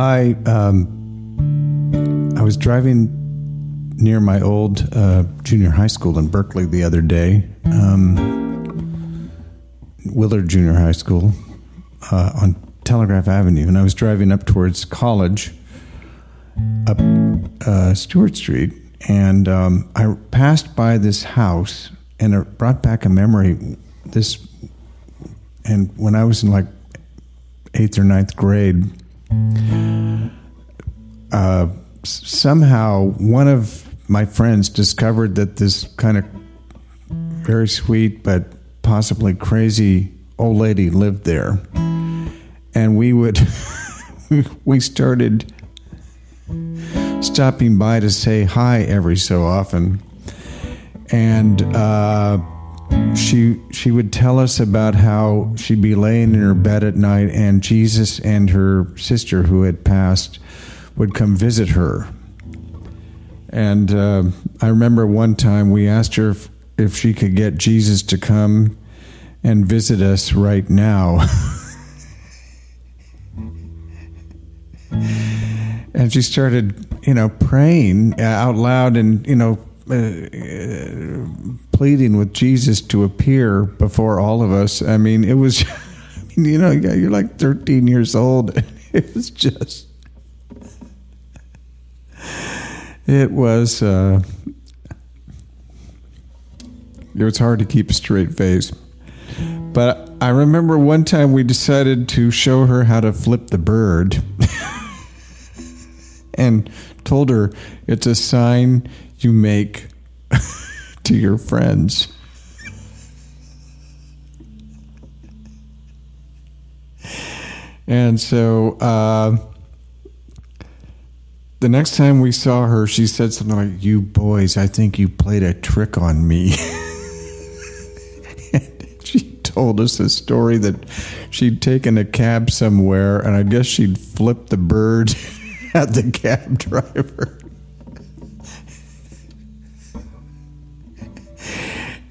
I um, I was driving near my old uh, junior high school in Berkeley the other day, um, Willard Junior High School uh, on Telegraph Avenue, and I was driving up towards college up uh, Stuart Street, and um, I passed by this house, and it brought back a memory. This, and when I was in like eighth or ninth grade, uh, somehow one of my friends discovered that this kind of very sweet but possibly crazy old lady lived there, and we would we started stopping by to say hi every so often, and. Uh, she she would tell us about how she'd be laying in her bed at night and Jesus and her sister who had passed would come visit her. And uh, I remember one time we asked her if, if she could get Jesus to come and visit us right now. and she started, you know, praying out loud and, you know, uh, uh, pleading with Jesus to appear before all of us. I mean, it was, you know, you're like 13 years old. It was just, it was, uh, it was hard to keep a straight face. But I remember one time we decided to show her how to flip the bird and told her it's a sign you make to your friends. And so uh, the next time we saw her, she said something like, You boys, I think you played a trick on me. she told us a story that she'd taken a cab somewhere, and I guess she'd flipped the bird at the cab driver.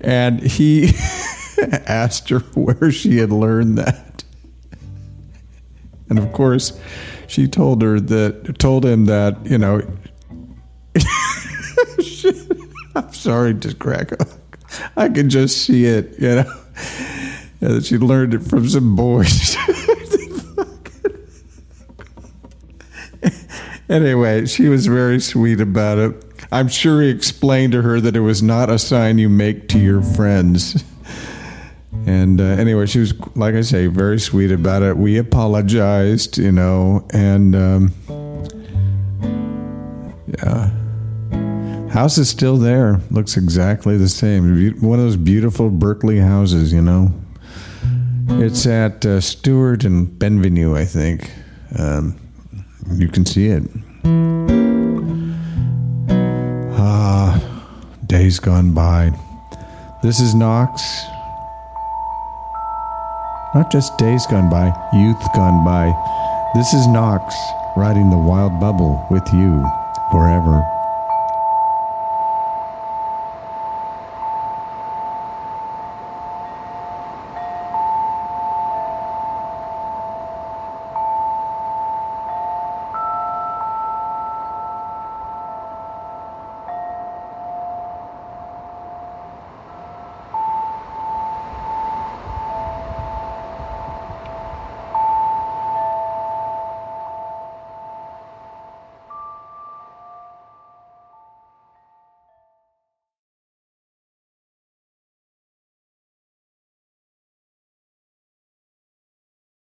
and he asked her where she had learned that. And of course, she told her that told him that, you know I'm sorry to crack up. I could just see it, you know. That she learned it from some boys. anyway, she was very sweet about it. I'm sure he explained to her that it was not a sign you make to your friends. And uh, anyway, she was, like I say, very sweet about it. We apologized, you know, and um, yeah. House is still there. Looks exactly the same. One of those beautiful Berkeley houses, you know. It's at uh, Stuart and Benvenue, I think. Um, you can see it. Ah, days gone by. This is Knox. Not just days gone by, youth gone by. This is Knox riding the wild bubble with you forever.